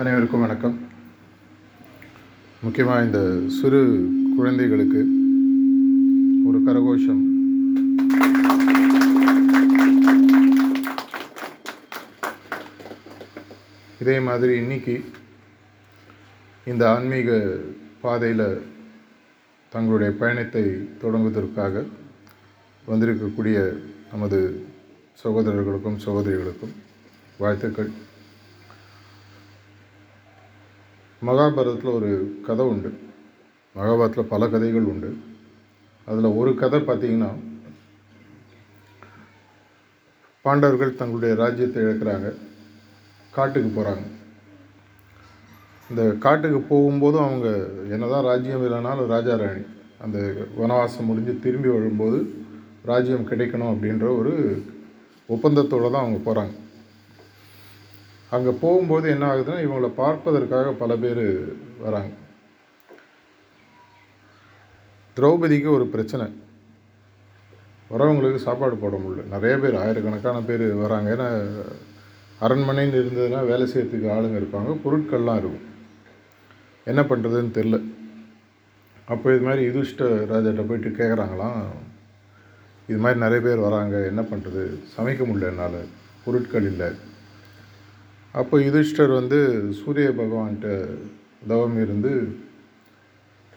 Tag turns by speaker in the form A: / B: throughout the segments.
A: அனைவருக்கும் வணக்கம். முக்கியமாக இந்த சிறு குழந்தைகளுக்கு ஒரு கரகோஷம். இதே மாதிரி இன்னைக்கு இந்த ஆன்மீக பாதையில் தங்களுடைய பயணத்தை தொடங்குவதற்காக வந்திருக்கக்கூடிய நமது சகோதரர்களுக்கும் சகோதரிகளுக்கும் வாழ்த்துக்கள். மகாபாரதத்தில் ஒரு கதை உண்டு. மகாபாரதத்தில் பல கதைகள் உண்டு. அதில் ஒரு கதை பார்த்திங்கன்னா பாண்டவர்கள் தங்களுடைய ராஜ்யத்தை இழக்கிறாங்க. காட்டுக்கு போகிறாங்க இந்த காட்டுக்கு போகும்போதும் அவங்க என்னதான் ராஜ்யம் இல்லைனாலும் ராஜா ராணி அந்த வனவாசம் முடிஞ்சு திரும்பி வரும்போது ராஜ்யம் கிடைக்கணும் அப்படின்ற ஒரு ஒப்பந்தத்தோடு தான் அவங்க போகிறாங்க அங்கே போகும்போது என்ன ஆகுதுன்னா இவங்களை பார்ப்பதற்காக பல பேர் வராங்க. திரௌபதிக்கு ஒரு பிரச்சனை. வரவங்களுக்கு சாப்பாடு போட முடியல. நிறைய பேர் ஆயிரக்கணக்கான பேர் வராங்க. ஏன்னா அரண்மனைன்னு இருந்ததுன்னா வேலை செய்யறதுக்கு ஆளுங்க இருப்பாங்க. பொருட்கள்லாம் இருக்கும். என்ன பண்ணுறதுன்னு தெரில அப்போ இது மாதிரி யுதிஷ்ட ராஜாட்ட போயிட்டு கேட்குறாங்களாம் இது மாதிரி நிறைய பேர் வராங்க. என்ன பண்ணுறது சமைக்க முடியல என்னால். பொருட்கள் இல்லை. அப்போ யுதிஷ்டர் வந்து சூரிய பகவான்கிட்ட தவம் இருந்து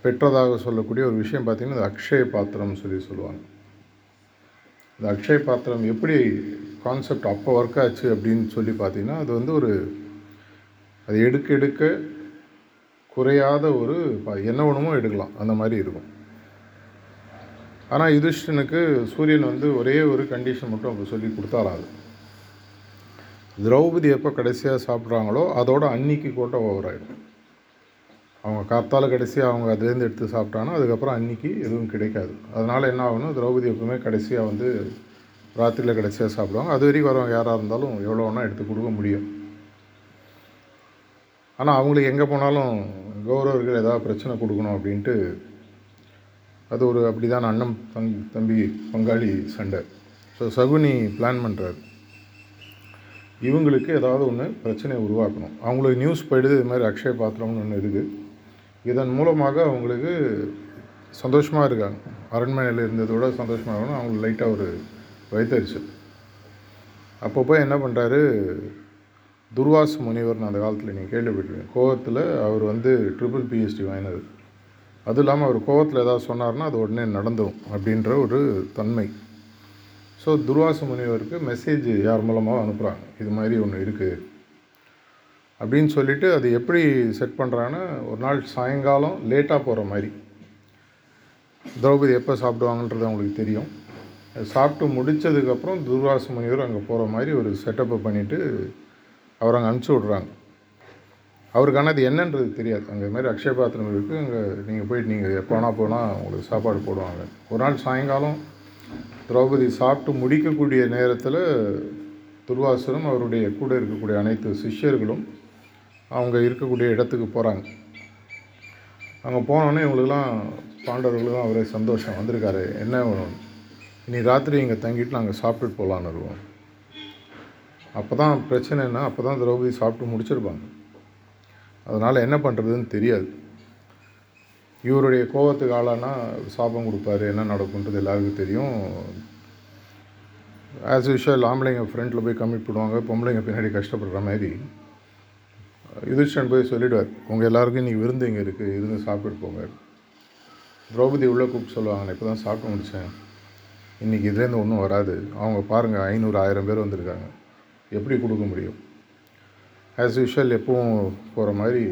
A: பெற்றதாக சொல்லக்கூடிய ஒரு விஷயம் பார்த்திங்கன்னா இந்த அக்ஷய பாத்திரம்னு சொல்லி சொல்லுவாங்க. இந்த அக்ஷய பாத்திரம் எப்படி கான்செப்ட் அப்போ ஒர்க் ஆச்சு அப்படின்னு சொல்லி பார்த்தீங்கன்னா அது வந்து ஒரு அது எடுக்க எடுக்க குறையாத ஒரு ப- என்ன ஒன்றுமோ எடுக்கலாம் அந்த மாதிரி இருக்கும். ஆனால் யுதிஷ்டனுக்கு சூரியன் வந்து ஒரே ஒரு கண்டிஷன் மட்டும் அப்போ சொல்லி கொடுத்தாராது அது. திரௌபதி எப்போ கடைசியாக சாப்பிட்றாங்களோ அதோட அன்னிக்கு கோட்டை ஓவர் ஆகிடும் அவங்க காத்தால் கடைசியாக அவங்க அதுலேருந்து எடுத்து சாப்பிட்டாங்கன்னா அதுக்கப்புறம் அன்னிக்கு எதுவும் கிடைக்காது. அதனால் என்ன ஆகணும் திரௌபதி எப்பவுமே கடைசியாக வந்து ராத்திரியில் கடைசியாக சாப்பிடுவாங்க. அது வரைக்கும் வரவங்க யாராக இருந்தாலும் எவ்வளோ வேணால் எடுத்து கொடுக்க முடியும். ஆனால் அவங்களுக்கு எங்கே போனாலும் கௌரவர்கள் ஏதாவது பிரச்சனை கொடுக்கணும் அப்படின்ட்டு அது ஒரு அப்படி தான் அண்ணன் தங் தம்பி பங்காளி சண்டை. ஸோ சகுனி பிளான் பண்ணுறாரு இவங்களுக்கு ஏதாவது ஒன்று பிரச்சனையை உருவாக்கணும். அவங்களுக்கு நியூஸ் போயிடுது இது மாதிரி அக்ஷய பாத்திரம்னு ஒன்று இருக்குது. இதன் மூலமாக அவங்களுக்கு சந்தோஷமாக இருக்காங்க. அரண்மனையில் இருந்ததோட சந்தோஷமாக இருக்கணும். அவங்களுக்கு லைட்டாக ஒரு வைத்தறிச்சல் அப்போ போய் என்ன பண்ணுறாரு துர்வாஸ் முனிவர்னு அந்த காலத்தில் நீங்கள் கேள்விப்பட்டிருக்கீங்க கோவத்தில் அவர் வந்து ட்ரிபிள் பிஹெச்டி வாங்கினது. அதுவும் இல்லாமல் அவர் கோவத்தில் ஏதாவது சொன்னார்னா அது உடனே நடந்துடும் அப்படின்ற ஒரு தன்மை. ஸோ துர்வாச முனிவருக்கு மெசேஜ் யார் மூலமாக அனுப்புகிறாங்க இது மாதிரி ஒன்று இருக்குது அப்படின்னு சொல்லிட்டு அது எப்படி செட் பண்ணுறாங்கன்னா ஒரு நாள் சாயங்காலம் லேட்டாக போகிற மாதிரி. திரௌபதி எப்போ சாப்பிடுவாங்கன்றது அவங்களுக்கு தெரியும். சாப்பிட்டு முடித்ததுக்கப்புறம் துர்வாச முனிவர் அங்கே போகிற மாதிரி ஒரு செட்டப்பை பண்ணிவிட்டு அவர் அங்கே அனுப்பிச்சி விட்றாங்க. அவருக்கான அது என்னன்றது தெரியாது. அங்கே இது மாதிரி அக்ஷய பாத்திரம் இருக்குது அங்கே நீங்கள் போயிட்டு நீங்கள் எப்போ வேணால் போனால் உங்களுக்கு சாப்பாடு போடுவாங்க. ஒரு நாள் சாயங்காலம் திரௌபதி சாப்பிட்டு முடிக்கக்கூடிய நேரத்தில் துர்வாசனும் அவருடைய கூட இருக்கக்கூடிய அனைத்து சிஷ்யர்களும் அவங்க இருக்கக்கூடிய இடத்துக்கு போகிறாங்க அங்கே போனோடனே இவங்களுக்குலாம் பாண்டவர்களுக்கும் அவரே சந்தோஷம் வந்திருக்காரு. என்ன வேணும்? இனி ராத்திரி இங்கே தங்கிட்டு நாங்கள் சாப்பிட்டுட்டு போகலான்னு இருக்கோம் அப்போ தான் பிரச்சனைன்னா அப்போ தான் திரௌபதி சாப்பிட்டு முடிச்சிருப்பாங்க. அதனால் என்ன பண்ணுறதுன்னு தெரியாது. இவருடைய கோவத்துக்கு ஆளானா சாபம் கொடுப்பாரு என்ன நடக்குன்றது எல்லாருக்கும் தெரியும். ஆஸ் யூஷுவல் ஆம்பளைங்க ஃப்ரண்ட்டில் போய் கம்மி பண்ணுவாங்க பொம்பளைங்க பின்னாடி கஷ்டப்படுற மாதிரி. யுதிஷ்டன் போய் சொல்லிடுவார் உங்கள் எல்லாருக்கும் இன்றைக்கி விருந்து இங்கே இருக்குது இருந்து சாப்பிட்டு போங்க. திரௌபதி உள்ளே கூப்பிட்டு சொல்லுவாங்க இப்போ தான் சாப்பிட்டு முடித்தேன் இன்றைக்கி இதுலேருந்து ஒன்றும் வராது. அவங்க பாருங்கள் ஐநூறு ஆயிரம் பேர் வந்திருக்காங்க. எப்படி கொடுக்க முடியும்? ஆஸ் யூஷுவல் எப்பவும் போகிற மாதிரி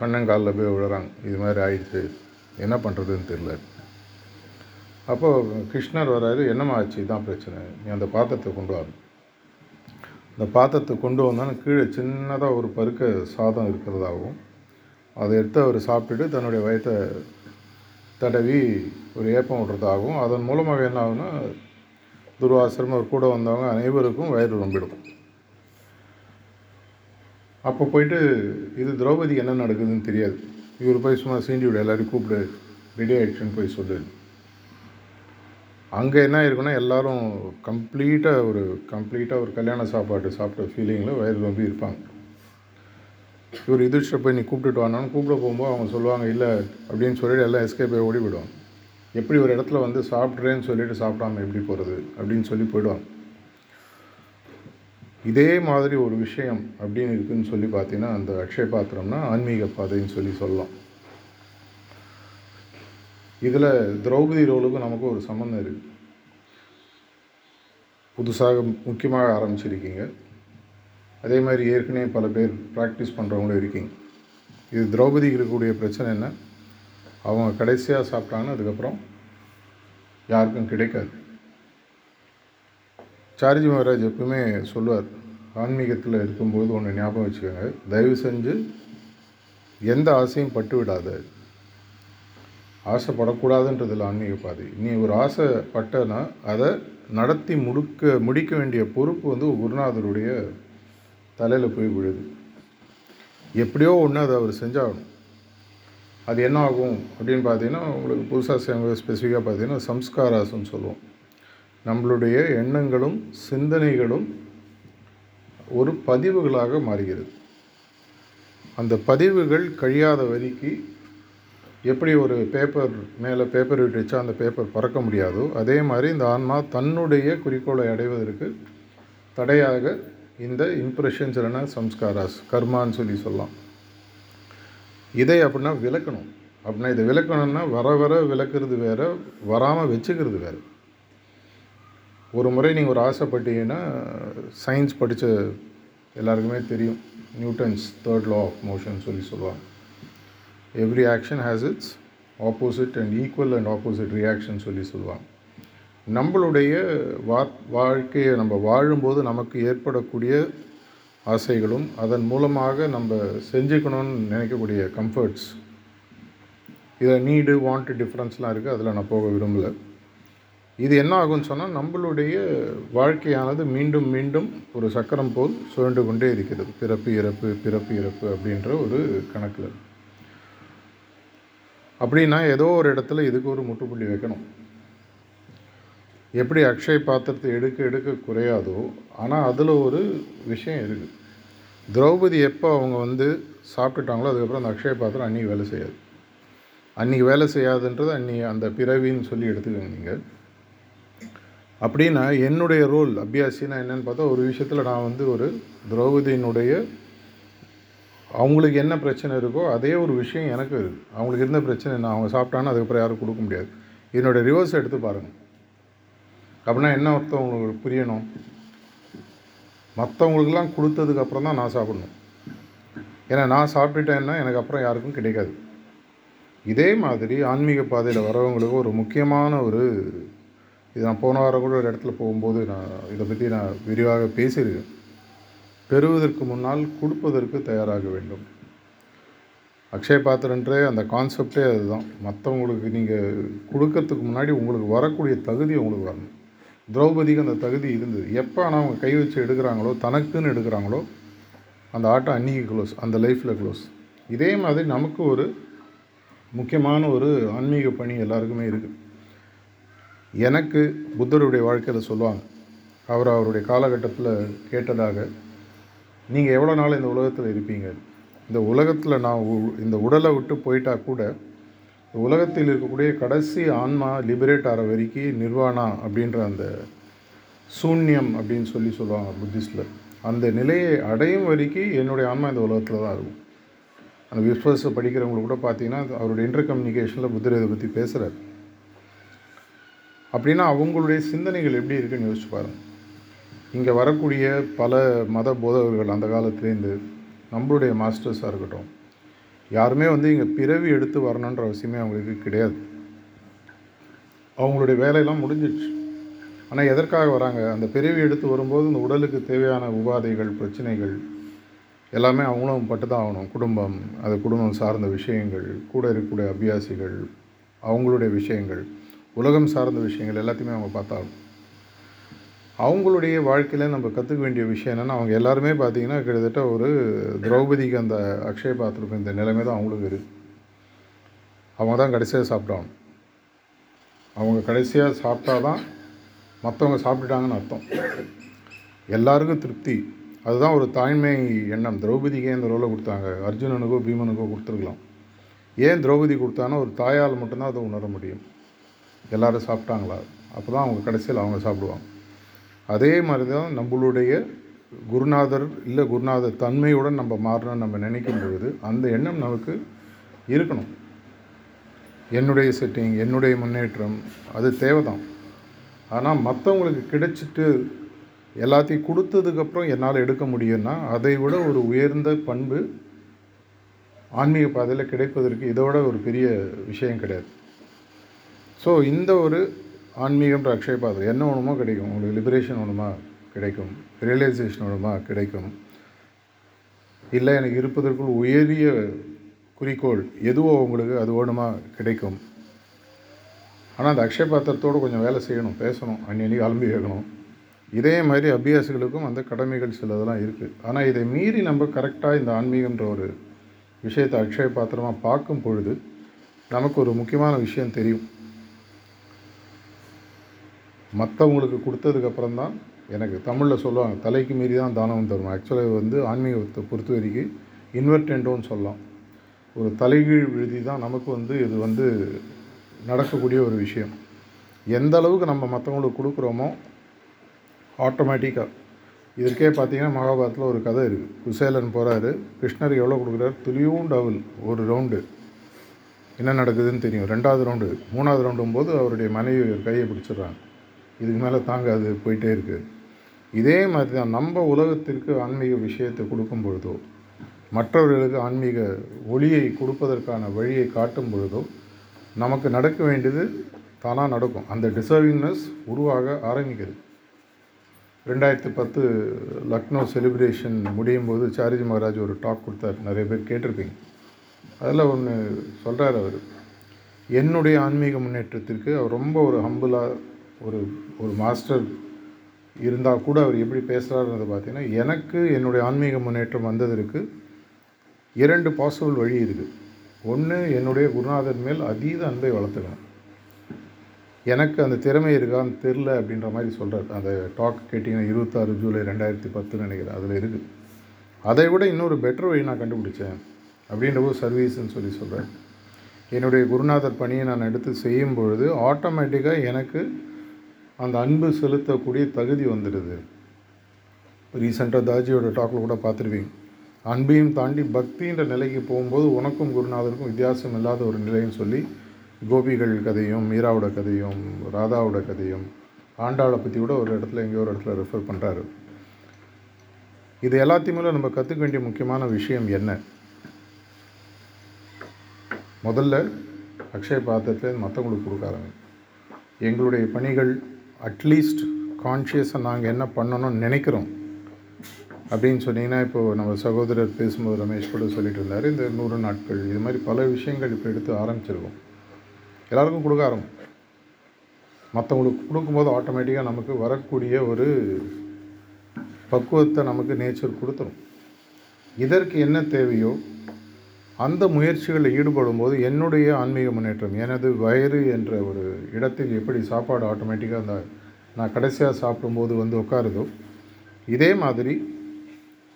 A: கண்ணங்காலில் போய் விழுறாங்க. இது மாதிரி ஆயிடுச்சு. என்ன பண்ணுறதுன்னு தெரில அப்போது கிருஷ்ணர் வராரு என்னம்மா ஆச்சு? இதான் பிரச்சனை. நீ அந்த பாத்திரத்தை கொண்டு வரணும் அந்த பாத்திரத்தை கொண்டு வந்தாலும் கீழே சின்னதாக ஒரு பருக்க சாதம் இருக்கிறதாகவும் அதை எடுத்து அவர் சாப்பிட்டுட்டு தன்னுடைய வயத்தை தடவி ஒரு ஏப்பம் விடுறதாகவும் அதன் மூலமாக என்ன ஆகுனா துர்வாசரம் அவர் கூட வந்தவங்க அனைவருக்கும் வயிறு ரொம்பிடும். அப்போ போயிட்டு இது திரௌபதிக்கு என்ன நடக்குதுன்னு தெரியாது. இவர் போய் சும்மா சீண்டி விட எல்லாரையும் கூப்பிடு ரெடி ஆகிடுச்சுன்னு போய் சொல்லு. அங்கே என்ன இருக்குன்னா எல்லோரும் கம்ப்ளீட்டாக ஒரு கம்ப்ளீட்டாக ஒரு கல்யாண சாப்பாடு சாப்பிட்ட ஃபீலிங்கில் வயிறு ரொம்ப இருப்பாங்க. இவர் யுதிஷ்டர் போய் நீ கூப்பிட்டுட்டு வானான்னு கூப்பிட போகும்போது அவங்க சொல்லுவாங்க இல்லை அப்படின்னு சொல்லிட்டு எல்லாம் எஸ்கேப் போய் ஓடி போயிடுவாங்க எப்படி ஒரு இடத்துல வந்து சாப்பிட்றேன்னு சொல்லிட்டு சாப்பிடாம எப்படி போகிறது அப்படின்னு சொல்லி போயிடுவாங்க. இதே மாதிரி ஒரு விஷயம் அப்படின்னு இருக்குன்னு சொல்லி பார்த்தீங்கன்னா அந்த அக்ஷய பாத்திரம்னா ஆன்மீக பாதைன்னு சொல்லி சொல்லலாம். இதில் திரௌபதி ரோலுக்கும் நமக்கும் ஒரு சம்மந்தம் இருக்குது புதுசாக முக்கியமாக ஆரம்பிச்சிருக்கீங்க. அதே மாதிரி ஏற்கனவே பல பேர் ப்ராக்டிஸ் பண்ணுறவங்களும் இருக்கீங்க. இது திரௌபதிக்கு இருக்கக்கூடிய பிரச்சனை என்ன? அவங்க கடைசியாக சாப்பிட்டாங்கன்னா அதுக்கப்புறம் யாருக்கும் கிடைக்காது. சார்ஜி மகாராஜ் எப்பவுமே சொல்லுவார் ஆன்மீகத்தில் இருக்கும்போது ஒன்று ஞாபகம் வச்சுக்கோங்க. தயவு செஞ்சு எந்த ஆசையும் பட்டு விடாத. ஆசைப்படக்கூடாதுன்றதில் ஆன்மீக பாதை. நீ ஒரு ஆசைப்பட்டனா அதை நடத்தி முடுக்க முடிக்க வேண்டிய பொறுப்பு வந்து குருநாதருடைய தலையில் போய் விழுது. எப்படியோ ஒன்று அதை அவர் செஞ்சாகணும். அது என்ன ஆகும் அப்படின்னு பார்த்தீங்கன்னா உங்களுக்கு புதுசாக ஸ்பெசிஃபிக்காக பார்த்தீங்கன்னா சம்ஸ்காராசம்னு சொல்லுவோம். நம்மளுடைய எண்ணங்களும் சிந்தனைகளும் ஒரு பதிவுகளாக மாறுகிறது. அந்த பதிவுகள் கழியாத வரிக்கு எப்படி ஒரு பேப்பர் மேலே பேப்பர் விட்டு வச்சா அந்த பேப்பர் பறக்க முடியாதோ அதே மாதிரி இந்த ஆன்மா தன்னுடைய குறிக்கோளை அடைவதற்கு தடையாக இந்த இம்ப்ரெஷன்ஸ் இல்லைன்னா சம்ஸ்காராஸ் கர்மான்னு சொல்லி சொல்லலாம். இதை அப்படின்னா விளக்கணும். அப்படின்னா இதை விளக்கணும்னா வர வர விளக்குறது வேறு வராமல் வச்சுக்கிறது வேறு. ஒரு முறை நீங்கள் ஒரு ஆசைப்பட்டீங்கன்னா சயின்ஸ் படித்த எல்லாருக்குமே தெரியும். Newton's third law of motion சொல்லி சொல்லுவாங்க. Every action has its opposite and equal and opposite reaction சொல்லி சொல்லுவாங்க. நம்மளுடைய வா வாழ்க்கையை நம்ம வாழும்போது நமக்கு ஏற்படக்கூடிய ஆசைகளும் அதன் மூலமாக நம்ம செஞ்சுக்கணும்னு நினைக்கக்கூடிய கம்ஃபர்ட்ஸ் இதில் நீடு வாண்ட் டிஃப்ரென்ஸ்லாம் இருக்குது அதில் நான் போக விரும்பலை. இது என்ன ஆகும்னு சொன்னால் நம்மளுடைய வாழ்க்கையானது மீண்டும் மீண்டும் ஒரு சக்கரம் போல் சுழண்டு கொண்டே இருக்கிறது. பிறப்பு இறப்பு பிறப்பு இறப்பு அப்படின்ற ஒரு கணக்கில். அப்படின்னா ஏதோ ஒரு இடத்துல இதுக்கு ஒரு முற்றுப்புள்ளி வைக்கணும். எப்படி அக்ஷய பாத்திரத்தை எடுக்க எடுக்க குறையாதோ ஆனால் அதில் ஒரு விஷயம் இருக்குது திரௌபதி எப்போ அவங்க வந்து சாப்பிட்டுட்டாங்களோ அதுக்கப்புறம் அந்த அக்ஷய பாத்திரம் அன்றைக்கி வேலை செய்யாது. அன்றைக்கி வேலை செய்யாதுன்றது அன்றைக்கி அந்த பிறவின்னு சொல்லி எடுத்துக்கோங்க நீங்கள் அப்படின்னா என்னுடைய ரோல் அபியாசினா என்னன்னு பார்த்தா ஒரு விஷயத்தில் நான் வந்து ஒரு திரௌபதியினுடைய அவங்களுக்கு என்ன பிரச்சனை இருக்கோ அதே ஒரு விஷயம் எனக்கு இருக்குது அவங்களுக்கு இருந்த பிரச்சனை என்ன அவங்க சாப்பிட்டாங்கன்னா அதுக்கப்புறம் யாரும் கொடுக்க முடியாது. என்னோடய ரிவர்ஸ் எடுத்து பாருங்கள் அப்படின்னா என்ன அர்த்தம் உங்களுக்கு புரியணும் மற்றவங்களுக்கெல்லாம் கொடுத்ததுக்கப்புறம் தான் நான் சாப்பிடணும். ஏன்னா நான் சாப்பிட்டுட்டேன்னா எனக்கு அப்புறம் யாருக்கும் கிடைக்காது. இதே மாதிரி ஆன்மீக பாதையில் வரவங்களுக்கு ஒரு முக்கியமான ஒரு இது நான் போன வாரம் கூட ஒரு இடத்துல போகும்போது நான் இதை பற்றி நான் விரிவாக பேசியிருக்கேன். பெறுவதற்கு முன்னால் கொடுப்பதற்கு தயாராக வேண்டும். அக்ஷய பாத்திரன்றே அந்த கான்செப்டே அதுதான். மற்றவங்களுக்கு நீங்கள் கொடுக்கறதுக்கு முன்னாடி உங்களுக்கு வரக்கூடிய தகுதி உங்களுக்கு வரணும். திரௌபதிக்கு அந்த தகுதி இருந்தது. எப்போ ஆனால் அவங்க கை வச்சு எடுக்கிறாங்களோ தனக்குன்னு எடுக்கிறாங்களோ அந்த ஆட்டம் அன்னைக்கு க்ளோஸ் அந்த லைஃப்பில் க்ளோஸ் இதே மாதிரி நமக்கு ஒரு முக்கியமான ஒரு ஆன்மீக பணி எல்லாருக்குமே இருக்குது எனக்கு புத்தருடைய வாழ்க்கையில் சொல்லுவாங்க. அவர் அவருடைய காலகட்டத்தில் கேட்டதாக நீங்கள் எவ்வளோ நாள் இந்த உலகத்தில் இருப்பீங்க? இந்த உலகத்தில் நான் உ- இந்த உடலை விட்டு போயிட்டா கூட இந்த உலகத்தில் இருக்கக்கூடிய கடைசி ஆன்மா லிபரேட் ஆகிற வரைக்கும் நிர்வாணா அப்படின்ற அந்த சூன்யம் அப்படின்னு சொல்லி சொல்லுவாங்க புத்திஸ்டில். அந்த நிலையை அடையும் வரைக்கும் என்னுடைய ஆன்மா இந்த உலகத்தில் தான் இருக்கும். அந்த விஸ்வஸை படிக்கிறவங்களுக்கு கூட பார்த்தீங்கன்னா அவருடைய இன்டர் கம்யூனிகேஷனில் புத்தர் இதை பற்றி பேசுகிறார் அப்படின்னா அவங்களுடைய சிந்தனைகள் எப்படி இருக்குன்னு யோசிச்சு பாருங்கள் இங்கே வரக்கூடிய பல மத போதகர்கள் அந்த காலத்துலேருந்து நம்மளுடைய மாஸ்டர்ஸாக இருக்கட்டும் யாருமே வந்து இங்கே பிறவி எடுத்து வரணுன்ற அவசியமே அவங்களுக்கு கிடையாது. அவங்களுடைய வேலையெல்லாம் முடிஞ்சிடுச்சு. ஆனால் எதற்காக வராங்க? அந்த பிறவி எடுத்து வரும்போது இந்த உடலுக்கு தேவையான உபாதைகள் பிரச்சனைகள் எல்லாமே அவங்களும் பட்டு தான் ஆகணும். குடும்பம் அது குடும்பம் சார்ந்த விஷயங்கள் கூட இருக்கக்கூடிய அபியாசிகள் அவங்களுடைய விஷயங்கள். உலகம் சார்ந்த விஷயங்கள் எல்லாத்தையுமே அவங்க பார்த்தாலும். அவங்களுடைய வாழ்க்கையில் நம்ம கற்றுக்க வேண்டிய விஷயம் என்னென்னா அவங்க எல்லாருமே பார்த்தீங்கன்னா கிட்டத்தட்ட ஒரு திரௌபதிக்கு அந்த அக்ஷய பாத்திரம் இந்த நிலைமை தான் அவங்களுக்கு இருக்குது அவங்க தான் கடைசியாக சாப்பிட்டாங்க அவங்க கடைசியாக சாப்பிட்டா தான் மற்றவங்க சாப்பிட்டுட்டாங்கன்னு அர்த்தம். எல்லாருக்கும் திருப்தி. அதுதான் ஒரு தாய்மை எண்ணம். திரௌபதிக்கே இந்த ரோலை கொடுத்தாங்க? அர்ஜுனனுக்கோ பீமனுக்கோ கொடுத்துருக்கலாம். ஏன் திரௌபதி கொடுத்தானோ ஒரு தாயால் மட்டும்தான் அதை உணர முடியும். எல்லோரும் சாப்பிட்டாங்களா? அப்போ தான் அவங்க கடைசியில் அவங்க சாப்பிடுவாங்க. அதே மாதிரி தான் நம்மளுடைய குருநாதர் இல்லை குருநாதர் தன்மையுடன் நம்ம மாறணும்னு நம்ம நினைக்கும் பொழுது அந்த எண்ணம் நமக்கு இருக்கணும். என்னுடைய செட்டிங் என்னுடைய முன்னேற்றம் அது தேவைதான். ஆனால் மற்றவங்களுக்கு கிடைச்சிட்டு எல்லாத்தையும் கொடுத்ததுக்கப்புறம் என்னால் எடுக்க முடியும்னா அதை விட ஒரு உயர்ந்த பண்பு ஆன்மீக பாதையில் கிடைப்பதற்கு இதோட ஒரு பெரிய விஷயம் கிடையாது. ஸோ இந்த ஒரு ஆன்மீகம்ன்ற அக்ஷய பாத்திரம் என்ன ஒன்றுமோ கிடைக்கும். உங்களுக்கு லிபரேஷன் ஒன்றுமா கிடைக்கும். ரியலைசேஷன் ஒன்றுமா கிடைக்கும். இல்லை எனக்கு இருப்பதற்குள் உயரிய குறிக்கோள் எதுவோ உங்களுக்கு அது வேணுமா கிடைக்கும். ஆனால் அந்த அக்ஷய பாத்திரத்தோடு கொஞ்சம் வேலை செய்யணும் பேசணும் அன்னி அலம்பி வைக்கணும் இதே மாதிரி அபியாசிகளுக்கும் அந்த கடமைகள் சிலதெல்லாம் இருக்குது ஆனால் இதை மீறி நம்ம கரெக்டாக இந்த ஆன்மீகன்ற ஒரு விஷயத்தை அக்ஷய பாத்திரமாக பார்க்கும் பொழுது நமக்கு ஒரு முக்கியமான விஷயம் தெரியும். மற்றவங்களுக்கு கொடுத்ததுக்கப்புறம் தான் எனக்கு தமிழில் சொல்லுவாங்க தலைக்கு மீறி தான் தானம் தரும் ஆக்சுவலாக வந்து ஆன்மீகத்தை பொறுத்த வரைக்கும் இன்வெர்டென்டோன்னு சொல்லலாம். ஒரு தலைகீழ் விழுதி தான் நமக்கு வந்து இது வந்து நடக்கக்கூடிய ஒரு விஷயம். எந்த அளவுக்கு நம்ம மற்றவங்களுக்கு கொடுக்குறோமோ ஆட்டோமேட்டிக்காக இதற்கே பார்த்தீங்கன்னா மகாபாரத்தில் ஒரு கதை இருக்குது குசேலன் போகிறாரு கிருஷ்ணருக்கு எவ்வளோ கொடுக்குறாரு? துளியும் அவள் ஒரு ரவுண்டு. என்ன நடக்குதுன்னு தெரியும். ரெண்டாவது ரவுண்டு மூணாவது ரவுண்டும் போது அவருடைய மனைவி கையை பிடிச்சிடுறாங்க. இதுக்கு மேலே தாங்காது போயிட்டே இருக்குது இதே மாதிரி தான் நம்ம உலகத்திற்கு ஆன்மீக விஷயத்தை கொடுக்கும் பொழுதோ மற்றவர்களுக்கு ஆன்மீக ஒளியை கொடுப்பதற்கான வழியை காட்டும் பொழுதோ நமக்கு நடக்க வேண்டியது தானாக நடக்கும். அந்த டிசர்விங்னஸ் உருவாக ஆரம்பிக்கிறது ரெண்டாயிரத்தி பத்து லக்னோ செலிப்ரேஷன் முடியும் போது சாரிஜி மகாராஜ் ஒரு டாக் கொடுத்தார். நிறைய பேர் கேட்டிருப்பீங்க. அதில் ஒன்று சொல்கிறார் அவர். என்னுடைய ஆன்மீக முன்னேற்றத்திற்கு அவர் ரொம்ப ஒரு ஹம்புலாக ஒரு ஒரு மாஸ்டர் இருந்தால் கூட அவர் எப்படி பேசுகிறாருன்றதை பார்த்தீங்கன்னா எனக்கு என்னுடைய ஆன்மீக முன்னேற்றம் வந்ததற்கு இரண்டு பாசிபிள் வழி இருக்குது ஒன்று என்னுடைய குருநாதன் மேல் அதீத அன்பை வளர்த்துக்கணும். எனக்கு அந்த திறமை இருக்கான்னு தெரில அப்படின்ற மாதிரி சொல்கிறார் அந்த டாக் கேட்டிங்கன்னா இருபத்தாறு ஜூலை ரெண்டாயிரத்தி பத்துன்னு நினைக்கிறேன் அதில் இருக்குது அதை விட இன்னொரு பெட்டர் வழி நான் கண்டுபிடிச்சேன் அப்படின்ற போது சர்வீஸ்ன்னு சொல்லி சொல்கிறேன் என்னுடைய குருநாதர் பணியை நான் எடுத்து செய்யும் பொழுது ஆட்டோமேட்டிக்காக எனக்கு அந்த அன்பு செலுத்தக்கூடிய தகுதி வந்துடுது. ரீசெண்டாக தாஜியோட டாக்கில் கூட பார்த்துருவீங்க அன்பையும் தாண்டி பக்தின்ற நிலைக்கு போகும்போது உனக்கும் குருநாதருக்கும் வித்தியாசம் இல்லாத ஒரு நிலைன்னு சொல்லி கோபிகள் கதையும் மீராவோட கதையும் ராதாவோட கதையும் ஆண்டாளை பற்றி கூட ஒரு இடத்துல எங்கேயோ ஒரு இடத்துல ரெஃபர் பண்ணுறாரு இது எல்லாத்தையுமே நம்ம கற்றுக்க வேண்டிய முக்கியமான விஷயம் என்ன? முதல்ல அக்ஷய பாத்திரத்தில் மற்றவங்களுக்கு கொடுக்க ஆரம்பிங்க. எங்களுடைய பணிகள் அட்லீஸ்ட் கான்ஷியஸாக நாங்கள் என்ன பண்ணணும்னு நினைக்கிறோம். அப்படின்னு சொன்னீங்கன்னா இப்போது நம்ம சகோதரர் பேசும்போது ரமேஷ் கூட சொல்லிட்டு இருந்தார் இந்த நூறு நாட்கள் இது மாதிரி பல விஷயங்கள் இப்போ எடுத்து ஆரம்பிச்சிருக்கோம். எல்லாருக்கும் கொடுக்க ஆரம்பம். மற்றவங்களுக்கு கொடுக்கும்போது ஆட்டோமேட்டிக்காக நமக்கு வரக்கூடிய ஒரு பக்குவத்தை நமக்கு நேச்சர் கொடுத்துரும். இதற்கு என்ன தேவையோ அந்த முயற்சிகளில் ஈடுபடும் போது என்னுடைய ஆன்மீக முன்னேற்றம் எனது வயிறு என்ற ஒரு இடத்தில் எப்படி சாப்பாடு ஆட்டோமேட்டிக்காக அந்த நான் கடைசியாக சாப்பிடும்போது வந்து உட்காருதோ இதே மாதிரி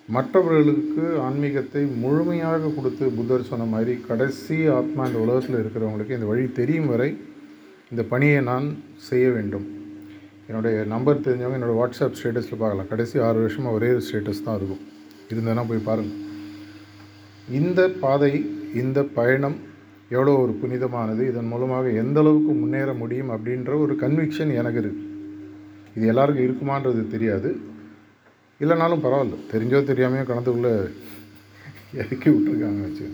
A: மற்றவர்களுக்கு ஆன்மீகத்தை முழுமையாக கொடுத்து புத்தர் சொன்ன மாதிரி கடைசி ஆத்மா இந்த உலகத்தில் இருக்கிறவங்களுக்கு இந்த வழி தெரியும் வரை இந்த பணியை நான் செய்ய வேண்டும். என்னுடைய நம்பர் தெரிஞ்சவங்க என்னோடய வாட்ஸ்அப் ஸ்டேட்டஸில் பார்க்கலாம். கடைசி ஆறு வருஷமாக ஒரே ஒரு ஸ்டேட்டஸ் தான் இருக்கும். இருந்தேன்னா போய் பாருங்கள் இந்த பாதை இந்த பயணம் எவ்வளோ ஒரு புனிதமானது இதன் மூலமாக எந்த அளவுக்கு முன்னேற முடியும் அப்படின்ற ஒரு கன்விக்ஷன் எனக்கு இருக்குது இது எல்லாருக்கும் இருக்குமான்றது தெரியாது. இல்லைனாலும் பரவாயில்ல. தெரிஞ்சோ தெரியாமையோ கணத்துக்குள்ளே இறக்கி விட்ருக்காங்க வச்சு.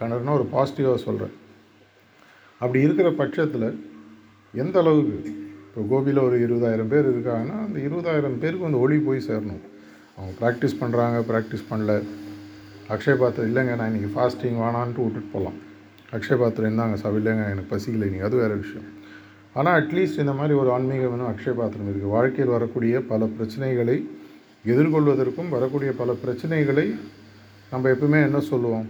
A: கணர்னா ஒரு பாசிட்டிவாக சொல்கிறேன் அப்படி இருக்கிற பட்சத்தில் எந்த அளவுக்கு இப்போ கோபியில் ஒரு இருபதாயிரம் பேர் இருக்காங்கன்னா அந்த இருபதாயிரம் பேருக்கு அந்த ஒளி போய் சேரணும். அவங்க ப்ராக்டிஸ் பண்ணுறாங்க ப்ராக்டிஸ் பண்ணல. அக்ஷய பாத்திரம் இல்லைங்க நான் இன்றைக்கி ஃபாஸ்டிங் வேணான்ட்டு விட்டுட்டு போகலாம். அக்ஷய பாத்திரம் இருந்தாங்க சார் இல்லைங்க எனக்கு பசிக்கலை நீங்கள் அது வேறு விஷயம். ஆனால் அட்லீஸ்ட் இந்த மாதிரி ஒரு ஆன்மீகம் வேணும் அக்ஷய பாத்திரம் இருக்குது வாழ்க்கையில் வரக்கூடிய பல பிரச்சனைகளை எதிர்கொள்வதற்கும் வரக்கூடிய பல பிரச்சனைகளை நம்ம எப்பவுமே என்ன சொல்லுவோம்?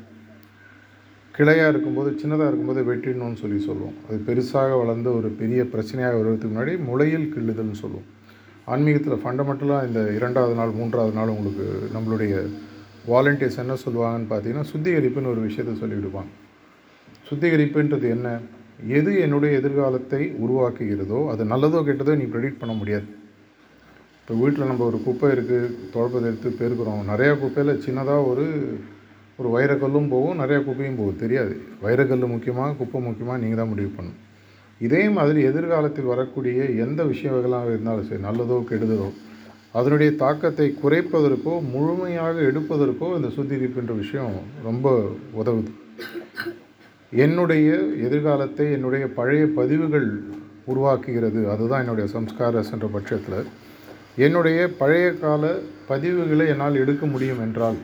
A: கிளையாக இருக்கும்போது சின்னதாக இருக்கும்போது வெட்டிடணும்னு சொல்லி சொல்லுவோம். அது பெருசாக வளர்ந்து ஒரு பெரிய பிரச்சனையாக வருவதுக்கு முன்னாடி முளையில் கிள்ளுதல்னு சொல்லுவோம். ஆன்மீகத்தில் ஃபண்டமெண்டலாக இந்த இரண்டாவது நாள் மூன்றாவது நாள் உங்களுக்கு நம்மளுடைய வாலண்டியர்ஸ் என்ன சொல்லுவாங்கன்னு பார்த்தீங்கன்னா சுத்திகரிப்புன்னு ஒரு விஷயத்த சொல்லிவிடுவாங்க. சுத்திகரிப்புன்றது என்ன? எது என்னுடைய எதிர்காலத்தை உருவாக்குகிறதோ அது நல்லதோ கெட்டதோ நீ ப்ரெடிக்ட் பண்ண முடியாது. இப்போ வீட்டில் நம்ம ஒரு குப்பை இருக்குது துடைப்பதை எடுத்து பெருக்கிறோம். நிறையா குப்பையில் சின்னதாக ஒரு ஒரு வைரக்கல்லும் போகும் நிறையா குப்பையும் போகும். தெரியாது. வைரக்கல் முக்கியமாக குப்பை முக்கியமாக நீங்கள் தான் முடிவு பண்ணணும். இதே மாதிரி எதிர்காலத்தில் வரக்கூடிய எந்த விஷயங்களாக இருந்தாலும் சரி நல்லதோ கெடுதலோ அதனுடைய தாக்கத்தை குறைப்பதற்கோ முழுமையாக எடுப்பதற்கோ இந்த சுத்திகரிப்புன்ற விஷயம் ரொம்ப உதவுது. என்னுடைய எதிர்காலத்தை என்னுடைய பழைய பதிவுகள் உருவாக்குகிறது. அதுதான் என்னுடைய சம்ஸ்காரஸ் என்ற பட்சத்தில். என்னுடைய பழைய கால பதிவுகளை என்னால் எடுக்க முடியும் என்றால்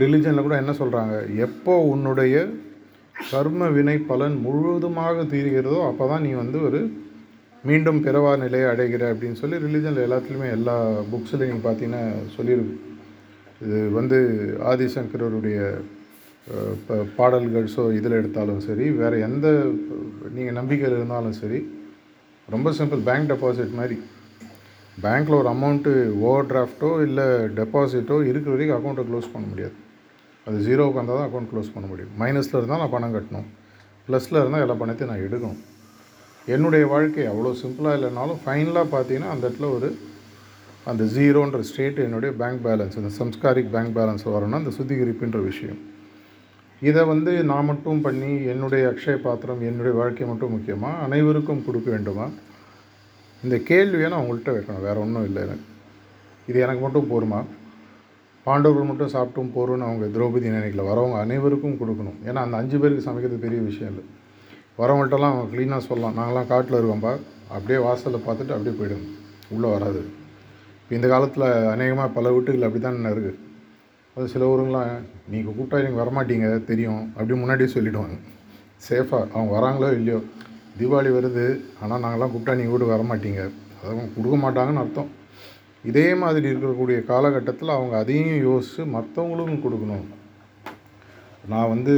A: ரிலிஜனில் கூட என்ன சொல்கிறாங்க எப்போ உன்னுடைய கர்ம வினை பலன் முழுவதுமாக தீர்கிறதோ அப்போ தான் நீ வந்து ஒரு மீண்டும் பிறவா நிலையை அடைகிற அப்படின்னு சொல்லி ரிலீஜனில் எல்லாத்துலேயுமே எல்லா புக்ஸ்லையும் நீங்கள் பார்த்தீங்கன்னா சொல்லியிருக்கு. இது வந்து ஆதிசங்கரருடைய ப- பாடல்கள். ஸோ இதில் எடுத்தாலும் சரி வேறு எந்த நீங்கள் நம்பிக்கையில் இருந்தாலும் சரி ரொம்ப சிம்பிள் பேங்க் டெபாசிட் மாதிரி. பேங்க்கில் ஒரு அமௌண்ட்டு ஓவர் டிராஃப்ட்டோ இல்லை டெபாசிட்டோ இருக்கிற வரைக்கும் அக்கௌண்ட்டை க்ளோஸ் பண்ண முடியாது. அது ஜீரோவுக்கு வந்தால் தான் அக்கௌண்ட் க்ளோஸ் பண்ண முடியும். மைனஸில் இருந்தால் நான் பணம் கட்டணும். ப்ளஸில் இருந்தால் எல்லா பணத்தையும் நான் எடுக்கணும். என்னுடைய வாழ்க்கை அவ்வளோ சிம்பிளாக இல்லைனாலும் ஃபைனலாக பார்த்தீங்கன்னா அந்த இடத்துல ஒரு அந்த ஜீரோன்ற ஸ்டேட் என்னுடைய பேங்க் பேலன்ஸ் அந்த சம்ஸ்காரிக் பேங்க் பேலன்ஸ் வரணும்னா அந்த சுத்திகரிப்புன்ற விஷயம். இதை வந்து நான் மட்டும் பண்ணி என்னுடைய அக்ஷய பாத்திரம் என்னுடைய வாழ்க்கை மட்டும் முக்கியமாக அனைவருக்கும் கொடுக்க வேண்டுமா? இந்த கேள்வியை நான் உங்கள்கிட்ட வைக்கணும். வேறு ஒன்றும் இல்லை எனக்கு. இது எனக்கு மட்டும் போருமா? பாண்டவர்கள் மட்டும் சாப்பிட்டும் போகிறோன்னு அவங்க திரௌபதி நினைக்கல. வரவங்க அனைவருக்கும் கொடுக்கணும். ஏன்னா அந்த அஞ்சு பேருக்கு சமைக்கிறது பெரிய விஷயம் இல்லை. வரவங்கள்ட்டலாம் க்ளீனாக சொல்லலாம். நாங்களாம் காட்டில் இருக்கோம்ப்பா அப்படியே வாசலில் பார்த்துட்டு அப்படியே போயிடும் உள்ளே வராது. இப்போ இந்த காலத்தில் அநேகமாக பல வீட்டுகள் அப்படி தான் இருக்குது அது சில ஊருங்களாம் நீங்கள் கூப்பிட்டா நீங்கள் வரமாட்டீங்க. தெரியும். அப்படி முன்னாடியே சொல்லிவிடுவாங்க சேஃபாக அவங்க வராங்களோ இல்லையோ. தீபாவளி வருது. ஆனால் நாங்களாம் கூப்பிட்டா நீங்கள் வீட்டுக்கு வரமாட்டீங்க. அவங்க கொடுக்க மாட்டாங்கன்னு அர்த்தம். இதே மாதிரி இருக்கக்கூடிய காலகட்டத்தில் அவங்க அதையும் யோசித்து மற்றவங்களுக்கும் கொடுக்கணும். நான் வந்து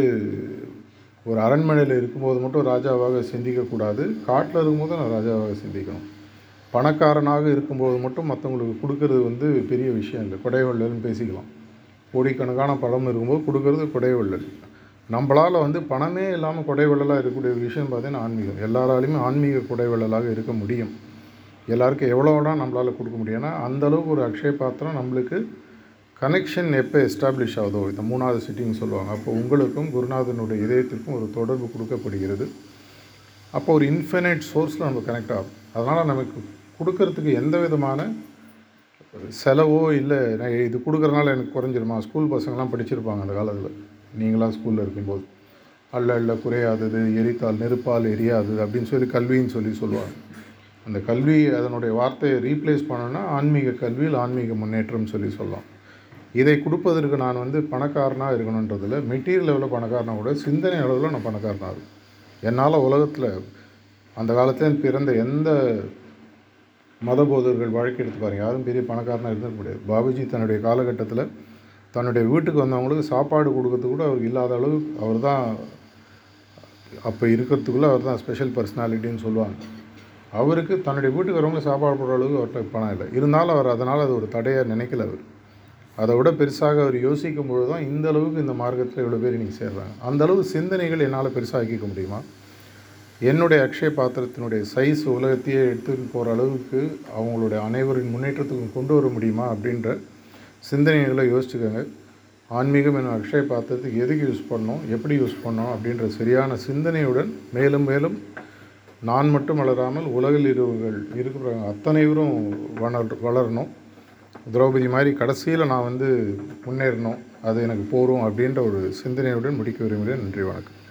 A: ஒரு அரண்மனையில் இருக்கும்போது மட்டும் ராஜாவாக சிந்திக்கக்கூடாது. காட்டில் இருக்கும்போது நான் ராஜாவாக சிந்திக்கணும். பணக்காரனாக இருக்கும்போது மட்டும் மற்றவங்களுக்கு கொடுக்கறது வந்து பெரிய விஷயம் இல்லை. கொடைவள்ளல்னு பேசிக்கலாம். கோடிக்கணக்கான பணம் இருக்கும்போது கொடுக்கறது கொடைவள்ளல். நம்மளால் வந்து பணமே இல்லாமல் கொடைவள்ளலாக இருக்கக்கூடிய விஷயம் பார்த்தீங்கன்னா ஆன்மீகம். எல்லாராலையுமே ஆன்மீக கொடைவள்ளலாக இருக்க முடியும். எல்லாருக்கும் எவ்வளோனா நம்மளால் கொடுக்க முடியும்னா அந்தளவுக்கு ஒரு அக்ஷய பாத்திரம் நம்மளுக்கு கனெக்ஷன் எப்போ எஸ்டாப்ளிஷ் ஆகுதோ இந்த மூணாவது சிட்டின்னு சொல்லுவாங்க அப்போ உங்களுக்கும் குருநாதனுடைய இதயத்திற்கும் ஒரு தொடர்பு கொடுக்கப்படுகிறது. அப்போ ஒரு இன்ஃபினைட் சோர்ஸில் நம்ம கனெக்ட் ஆகும். அதனால் நமக்கு கொடுக்கறதுக்கு எந்த விதமான செலவோ இல்லை. நான் இது கொடுக்குறனால எனக்கு குறைஞ்சிருமா? ஸ்கூல் பசங்களாம் படிச்சிருப்பாங்க அந்த காலத்தில். நீங்களாம் ஸ்கூலில் இருக்கும்போது. அல்ல அல்ல குறையாதது எரித்தால் நெருப்பால் எரியாதது அப்படின்னு சொல்லி கல்வின்னு சொல்லி சொல்லுவாங்க. அந்த கல்வி அதனுடைய வார்த்தையை ரீப்ளேஸ் பண்ணோன்னா ஆன்மீக கல்வியில் ஆன்மீக முன்னேற்றம் சொல்லி சொல்லலாம். இதை கொடுப்பதற்கு நான் வந்து பணக்காரனாக இருக்கணுன்றதில் மெட்டீரியல் லெவலில் பணக்காரனாக கூட சிந்தனை அளவில் நான் பணக்காரனாக இருக்கும் என்னால் உலகத்தில் அந்த காலத்தில் பிறந்த எந்த மத போதர்கள் வாழ்க்கை எடுத்து பாருங்க. யாரும் பெரிய பணக்காரனாக இருந்திருக்க முடியாது. பாபுஜி தன்னுடைய காலகட்டத்தில் தன்னுடைய வீட்டுக்கு வந்தவங்களுக்கு சாப்பாடு கொடுக்கறது கூட அவருக்கு இல்லாத அளவு அவர் தான் அப்போ இருக்கிறதுக்குள்ளே அவர் தான் ஸ்பெஷல் பர்சனாலிட்டின்னு சொல்லுவாங்க. அவருக்கு தன்னுடைய வீட்டுக்கு வரவங்களுக்கு சாப்பாடு போடுற அளவுக்கு அவர்கிட்ட பணம் இல்லை. இருந்தாலும் அவர் அதனால் அது ஒரு தடையாக நினைக்கல அவர். அதை விட பெருசாக அவர் யோசிக்கும் பொழுது தான் இந்த அளவுக்கு இந்த மார்க்கத்தில் இவ்வளோ பேர் இன்றைக்கி சேர்றாங்க. அந்த அளவு சிந்தனைகள் என்னால் பெருசாக்கிக்க முடியுமா? என்னுடைய அக்ஷய பாத்திரத்தினுடைய சைஸ் உலகத்தையே எடுத்துன்னு போகிற அளவுக்கு அவங்களுடைய அனைவரின் முன்னேற்றத்துக்கும் கொண்டு வர முடியுமா அப்படின்ற சிந்தனைகளை யோசிச்சுக்கோங்க. ஆன்மீகம் என்னும் அக்ஷய பாத்திரத்துக்கு எதுக்கு யூஸ் பண்ணோம் எப்படி யூஸ் பண்ணோம் அப்படின்ற சரியான சிந்தனையுடன் மேலும் மேலும் நான் மட்டும் வளராமல் உலகில் இருவர்கள் இருக்கிறவங்க அத்தனைவரும் வளர் வளரணும். திரௌபதி மாதிரி கடைசியில் நான் வந்து முன்னேறணும் அது எனக்கு போகிறோம் அப்படின்ற ஒரு சிந்தனையுடன் முடிக்க விரும்புகிறேன். நன்றி வணக்கம்.